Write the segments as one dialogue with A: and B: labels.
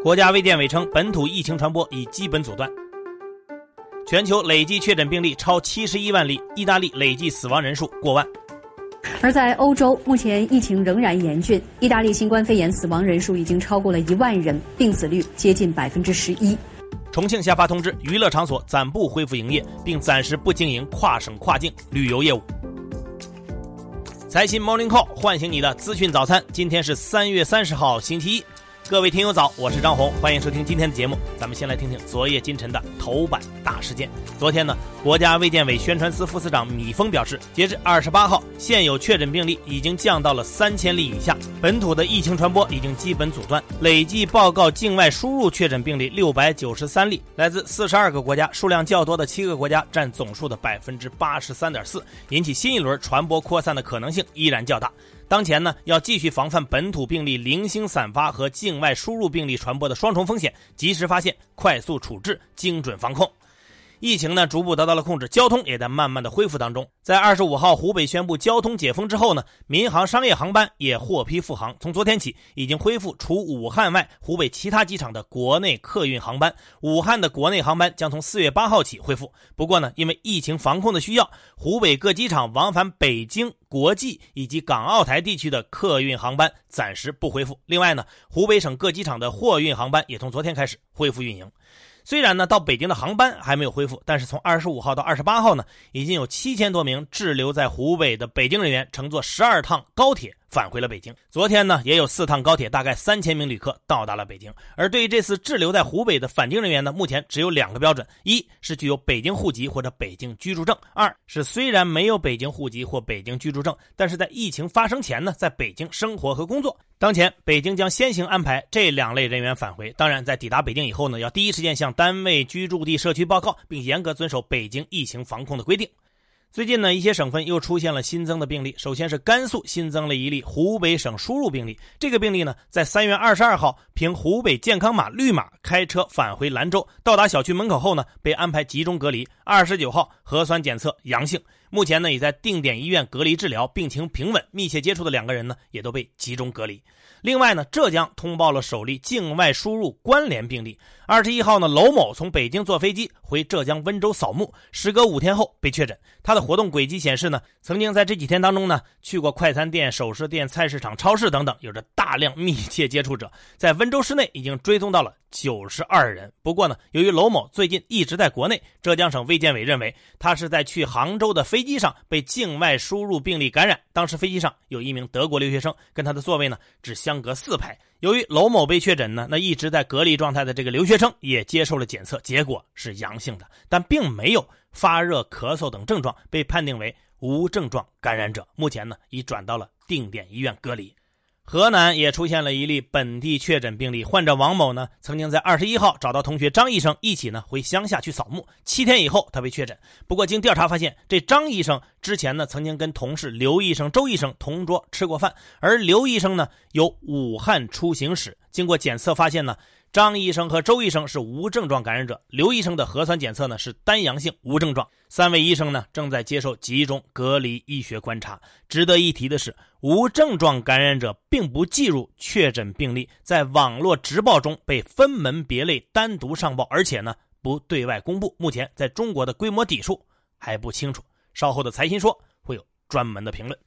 A: 国家卫健委称，本土疫情传播已基本阻断。全球累计确诊病例超七十一万例，意大利累计死亡人数过万。
B: 而在欧洲，目前疫情仍然严峻，意大利新冠肺炎死亡人数已经超过了一万人，病死率接近百分之十一。
A: 重庆下发通知，娱乐场所暂不恢复营业，并暂时不经营跨省跨境旅游业务。财新 Morning Call 唤醒你的资讯早餐，今天是三月三十号，星期一。各位听友早，我是张红，欢迎收听今天的节目。咱们先来听听昨夜今晨的头版大事件。昨天呢，国家卫健委宣传司副司长米峰表示，截至二十八号，现有确诊病例已经降到了三千例以下，本土的疫情传播已经基本阻断。累计报告境外输入确诊病例六百九十三例，来自四十二个国家，数量较多的七个国家占总数的百分之八十三点四，引起新一轮传播扩散的可能性依然较大。当前呢，要继续防范本土病例零星散发和境外输入病例传播的双重风险，及时发现、快速处置、精准防控。疫情呢逐步得到了控制，交通也在慢慢的恢复当中。在二十五号湖北宣布交通解封之后呢，民航商业航班也获批复航。从昨天起，已经恢复除武汉外湖北其他机场的国内客运航班。武汉的国内航班将从四月八号起恢复。不过呢，因为疫情防控的需要，湖北各机场往返北京、国际以及港澳台地区的客运航班暂时不恢复。另外呢，湖北省各机场的货运航班也从昨天开始恢复运营。虽然呢，到北京的航班还没有恢复，但是从二十五号到二十八号呢，已经有七千多名滞留在湖北的北京人员乘坐十二趟高铁。返回了北京。昨天呢，也有四趟高铁，大概三千名旅客到达了北京。而对于这次滞留在湖北的返京人员呢，目前只有两个标准：一是具有北京户籍或者北京居住证；二是虽然没有北京户籍或北京居住证，但是在疫情发生前呢，在北京生活和工作。当前，北京将先行安排这两类人员返回。当然，在抵达北京以后呢，要第一时间向单位居住地社区报告，并严格遵守北京疫情防控的规定。最近呢，一些省份又出现了新增的病例。首先是甘肃新增了一例湖北省输入病例。这个病例呢，在三月二十二号凭湖北健康码绿码开车返回兰州，到达小区门口后呢，被安排集中隔离。二十九号核酸检测阳性，目前呢，已在定点医院隔离治疗，病情平稳。密切接触的两个人呢，也都被集中隔离。另外呢，浙江通报了首例境外输入关联病例。二十一号呢，娄某从北京坐飞机回浙江温州扫墓，时隔五天后被确诊。他的活动轨迹显示呢，曾经在这几天当中呢，去过快餐店、首饰店、菜市场、超市等等，有着大量密切接触者。在温州市内已经追踪到了九十二人。不过呢，由于娄某最近一直在国内，浙江省卫健委认为他是在去杭州的飞飞机上被境外输入病例感染。当时飞机上有一名德国留学生，跟他的座位呢只相隔四排。由于娄某被确诊呢，那一直在隔离状态的这个留学生也接受了检测，结果是阳性的，但并没有发热、咳嗽等症状，被判定为无症状感染者。目前呢，已转到了定点医院隔离。河南也出现了一例本地确诊病例，患者王某呢，曾经在二十一号找到同学张医生一起呢回乡下去扫墓，七天以后他被确诊。不过经调查发现，这张医生之前呢曾经跟同事刘医生、周医生同桌吃过饭，而刘医生呢有武汉出行史，经过检测发现呢。张医生和周医生是无症状感染者，刘医生的核酸检测呢是单阳性无症状。三位医生呢正在接受集中隔离医学观察。值得一提的是，无症状感染者并不计入确诊病例，在网络直报中被分门别类单独上报，而且呢不对外公布。目前在中国的规模底数还不清楚，稍后的财新说会有专门的评论。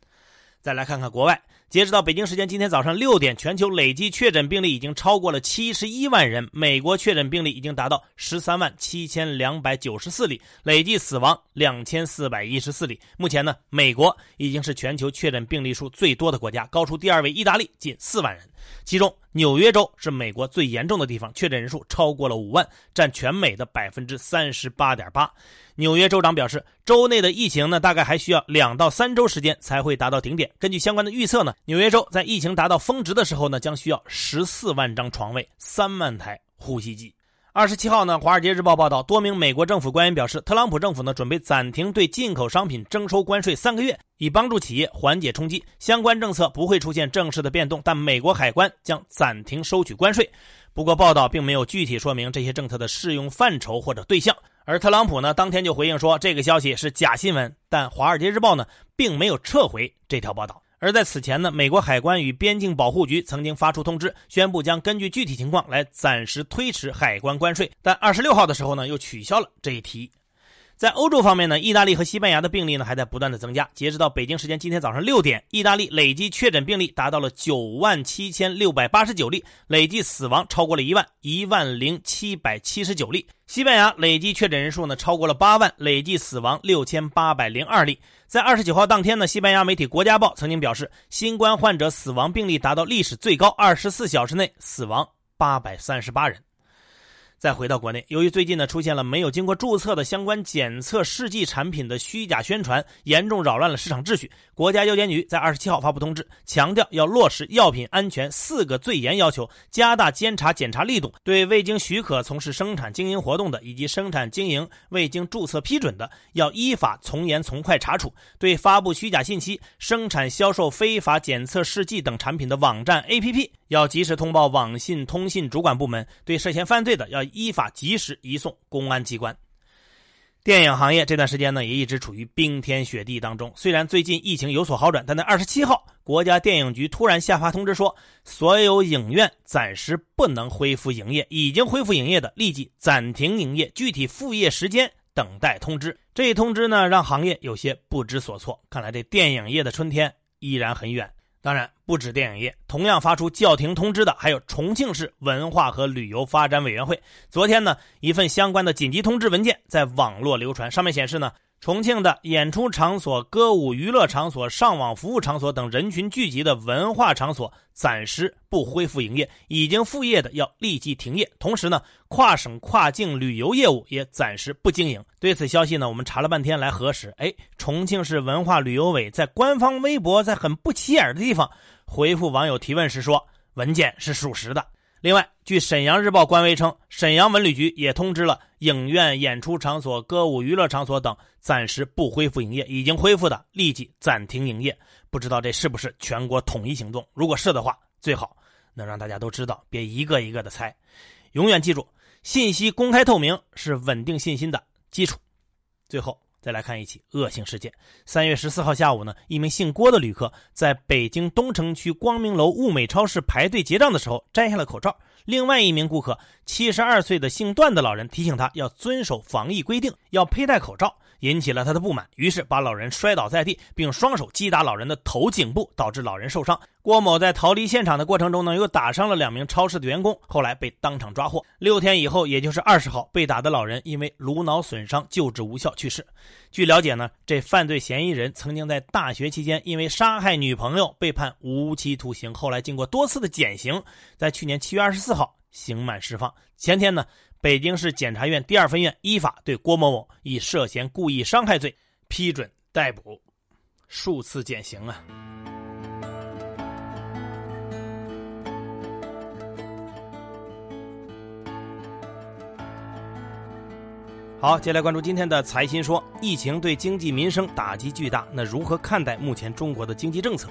A: 再来看看国外，截止到北京时间今天早上六点，全球累计确诊病例已经超过了七十一万人。美国确诊病例已经达到十三万七千两百九十四例，累计死亡两千四百一十四例。目前呢，美国已经是全球确诊病例数最多的国家，高出第二位意大利近四万人。其中，纽约州是美国最严重的地方，确诊人数超过了五万，占全美的百分之三十八点八。纽约州长表示，州内的疫情呢，大概还需要两到三周时间才会达到顶点。根据相关的预测呢，纽约州在疫情达到峰值的时候呢，将需要十四万张床位、三万台呼吸机。二十七号呢，《华尔街日报》报道，多名美国政府官员表示，特朗普政府呢准备暂停对进口商品征收关税三个月，以帮助企业缓解冲击。相关政策不会出现正式的变动，但美国海关将暂停收取关税。不过，报道并没有具体说明这些政策的适用范畴或者对象。而特朗普呢，当天就回应说，这个消息是假新闻。但《华尔街日报》呢，并没有撤回这条报道。而在此前呢，美国海关与边境保护局曾经发出通知，宣布将根据具体情况来暂时推迟海关关税，但二十六号的时候呢，又取消了这一提议。在欧洲方面呢，意大利和西班牙的病例呢还在不断的增加。截止到北京时间今天早上六点，意大利累计确诊病例达到了九万七千六百八十九例，累计死亡超过了一万一万零七百七十九例。西班牙累计确诊人数呢超过了八万，累计死亡六千八百零二例。在二十九号当天呢，西班牙媒体《国家报》曾经表示，新冠患者死亡病例达到历史最高，二十四小时内死亡八百三十八人。再回到国内，由于最近呢出现了没有经过注册的相关检测试剂产品的虚假宣传，严重扰乱了市场秩序。国家药监局在二十七号发布通知，强调要落实药品安全四个最严要求，加大监察检查力度，对未经许可从事生产经营活动的以及生产经营未经注册批准的，要依法从严从快查处；对发布虚假信息、生产销售非法检测试剂等产品的网站 APP，要及时通报网信通信主管部门；对涉嫌犯罪的，要依法及时移送公安机关。电影行业这段时间呢，也一直处于冰天雪地当中。虽然最近疫情有所好转，但在二十七号，国家电影局突然下发通知说，所有影院暂时不能恢复营业，已经恢复营业的立即暂停营业，具体复业时间等待通知。这一通知呢，让行业有些不知所措。看来这电影业的春天依然很远。当然，不止电影业，同样发出叫停通知的还有重庆市文化和旅游发展委员会。昨天呢，一份相关的紧急通知文件在网络流传，上面显示呢。重庆的演出场所、歌舞娱乐场所、上网服务场所等人群聚集的文化场所暂时不恢复营业，已经复业的要立即停业。同时呢，跨省跨境旅游业务也暂时不经营。对此消息呢，我们查了半天来核实，哎，重庆市文化旅游委在官方微博在很不起眼的地方回复网友提问时说，文件是属实的。另外，据沈阳日报官微称，沈阳文旅局也通知了影院、演出场所、歌舞娱乐场所等暂时不恢复营业，已经恢复的立即暂停营业。不知道这是不是全国统一行动？如果是的话，最好能让大家都知道，别一个一个的猜。永远记住，信息公开透明是稳定信心的基础。最后。再来看一起恶性事件。三月十四号下午呢，一名姓郭的旅客在北京东城区光明楼物美超市排队结账的时候摘下了口罩。另外一名顾客，七十二岁的姓段的老人提醒他要遵守防疫规定，要佩戴口罩。引起了他的不满，于是把老人摔倒在地，并双手击打老人的头颈部，导致老人受伤。郭某在逃离现场的过程中呢，又打伤了两名超市的员工，后来被当场抓获。六天以后，也就是二十号，被打的老人因为颅脑损伤救治无效去世。据了解呢，这犯罪嫌疑人曾经在大学期间因为杀害女朋友被判无期徒刑，后来经过多次的减刑，在去年七月二十四号刑满释放。前天呢。北京市检察院第二分院依法对郭某某以涉嫌故意伤害罪批准逮捕，数次减刑啊！好，接下来关注今天的财新说，疫情对经济民生打击巨大，那如何看待目前中国的经济政策？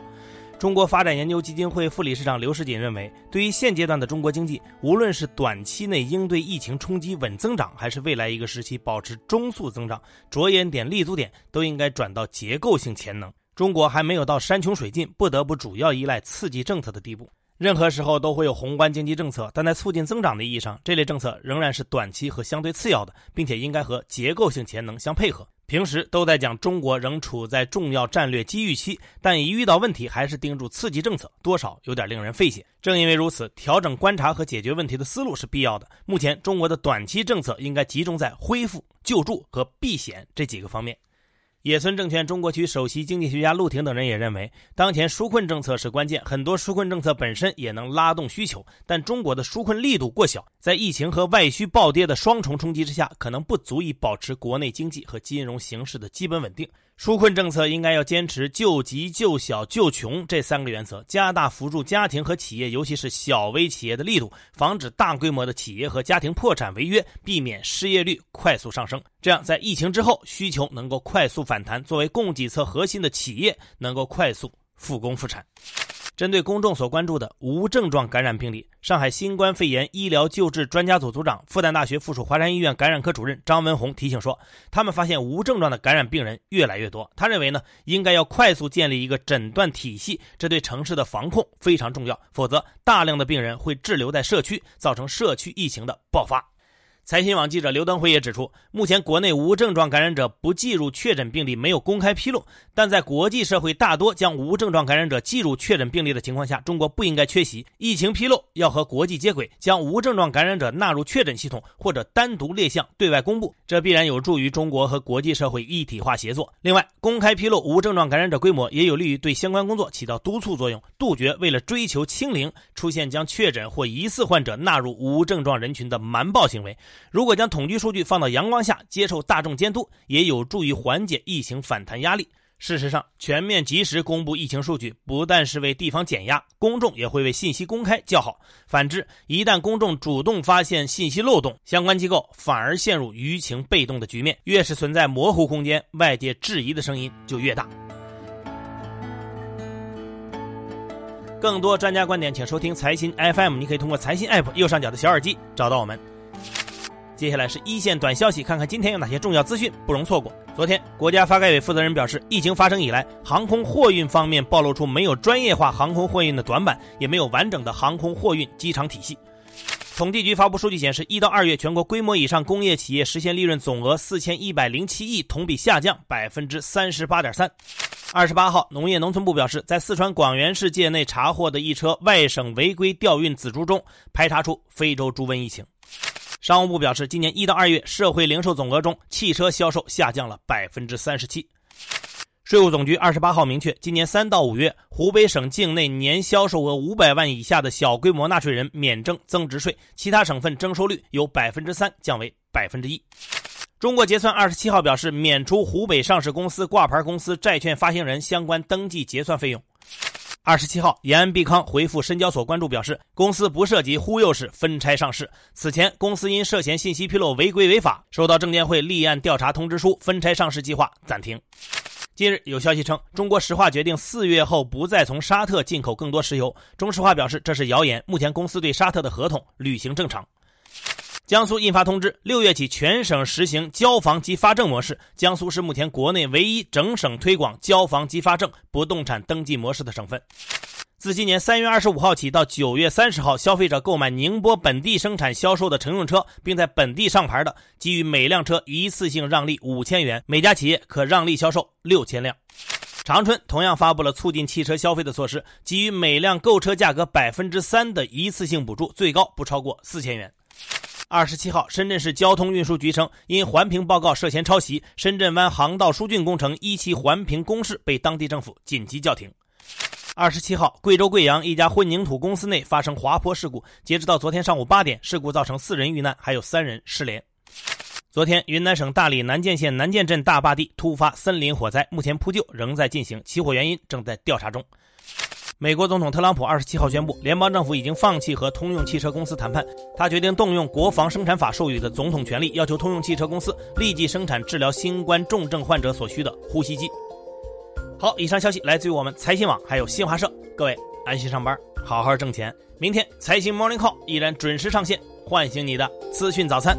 A: 中国发展研究基金会副理事长刘世锦认为，对于现阶段的中国经济，无论是短期内应对疫情冲击稳增长，还是未来一个时期保持中速增长，着眼点、立足点都应该转到结构性潜能。中国还没有到山穷水尽，不得不主要依赖刺激政策的地步。任何时候都会有宏观经济政策，但在促进增长的意义上，这类政策仍然是短期和相对次要的，并且应该和结构性潜能相配合。平时都在讲中国仍处在重要战略机遇期，但一遇到问题还是盯住刺激政策，多少有点令人费解。正因为如此，调整观察和解决问题的思路是必要的。目前中国的短期政策应该集中在恢复、救助和避险这几个方面。野村证券中国区首席经济学家陆婷等人也认为，当前纾困政策是关键，很多纾困政策本身也能拉动需求，但中国的纾困力度过小，在疫情和外需暴跌的双重冲击之下，可能不足以保持国内经济和金融形势的基本稳定。纾困政策应该要坚持救急、救小、救穷这三个原则，加大扶助家庭和企业，尤其是小微企业的力度，防止大规模的企业和家庭破产违约，避免失业率快速上升。这样，在疫情之后，需求能够快速反弹，作为供给侧核心的企业能够快速复工复产。针对公众所关注的无症状感染病例，上海新冠肺炎医疗救治专家组组长、复旦大学附属华山医院感染科主任张文宏提醒说，他们发现无症状的感染病人越来越多。他认为呢，应该要快速建立一个诊断体系，这对城市的防控非常重要，否则大量的病人会滞留在社区，造成社区疫情的爆发。财新网记者刘登辉也指出，目前国内无症状感染者不计入确诊病例没有公开披露，但在国际社会大多将无症状感染者计入确诊病例的情况下，中国不应该缺席。疫情披露要和国际接轨，将无症状感染者纳入确诊系统或者单独列项对外公布，这必然有助于中国和国际社会一体化协作。另外，公开披露无症状感染者规模，也有利于对相关工作起到督促作用，杜绝为了追求清零出现将确诊或疑似患者纳入无症状人群的瞒报行为。如果将统计数据放到阳光下，接受大众监督，也有助于缓解疫情反弹压力。事实上，全面及时公布疫情数据，不但是为地方减压，公众也会为信息公开叫好。反之，一旦公众主动发现信息漏洞，相关机构反而陷入舆情被动的局面。越是存在模糊空间，外界质疑的声音就越大。更多专家观点，请收听财新 FM。你可以通过财新 App 右上角的小耳机找到我们。接下来是一线短消息，看看今天有哪些重要资讯不容错过。昨天，国家发改委负责人表示，疫情发生以来，航空货运方面暴露出没有专业化航空货运的短板，也没有完整的航空货运机场体系。统计局发布数据显示，一到二月，全国规模以上工业企业实现利润总额四千一百零七亿，同比下降百分之三十八点三。二十八号，农业农村部表示，在四川广元市界内查获的一车外省违规调运仔猪中，排查出非洲猪瘟疫情。商务部表示，今年一到二月，社会零售总额中，汽车销售下降了百分之三十七。税务总局二十八号明确，今年三到五月，湖北省境内年销售额五百万以下的小规模纳税人免征增值税，其他省份征收率由百分之三降为百分之一。中国结算二十七号表示，免除湖北上市公司、挂牌公司、债券发行人相关登记结算费用。二十七号，延安必康回复深交所关注表示，公司不涉及忽悠式分拆上市。此前，公司因涉嫌信息披露违规违法，收到证监会立案调查通知书，分拆上市计划暂停。近日有消息称，中国石化决定四月后不再从沙特进口更多石油。中石化表示这是谣言，目前公司对沙特的合同履行正常。江苏印发通知，六月起全省实行交房即发证模式。江苏是目前国内唯一整省推广交房即发证不动产登记模式的省份。自今年三月二十五号起到九月三十号，消费者购买宁波本地生产销售的乘用车，并在本地上牌的，给予每辆车一次性让利五千元，每家企业可让利销售六千辆。长春同样发布了促进汽车消费的措施，给予每辆购车价格百分之三的一次性补助，最高不超过四千元。二十七号，深圳市交通运输局称，因环评报告涉嫌抄袭，深圳湾航道疏浚工程一期环评公示被当地政府紧急叫停。二十七号，贵州贵阳一家混凝土公司内发生滑坡事故，截止到昨天上午八点，事故造成四人遇难，还有三人失联。昨天，云南省大理南涧县南涧镇大坝地突发森林火灾，目前扑救仍在进行，起火原因正在调查中。美国总统特朗普二十七号宣布，联邦政府已经放弃和通用汽车公司谈判，他决定动用国防生产法授予的总统权力，要求通用汽车公司立即生产治疗新冠重症患者所需的呼吸机。好，以上消息来自于我们财新网，还有新华社。各位安心上班，好好挣钱。明天财新 Morning Call 依然准时上线，唤醒你的资讯早餐。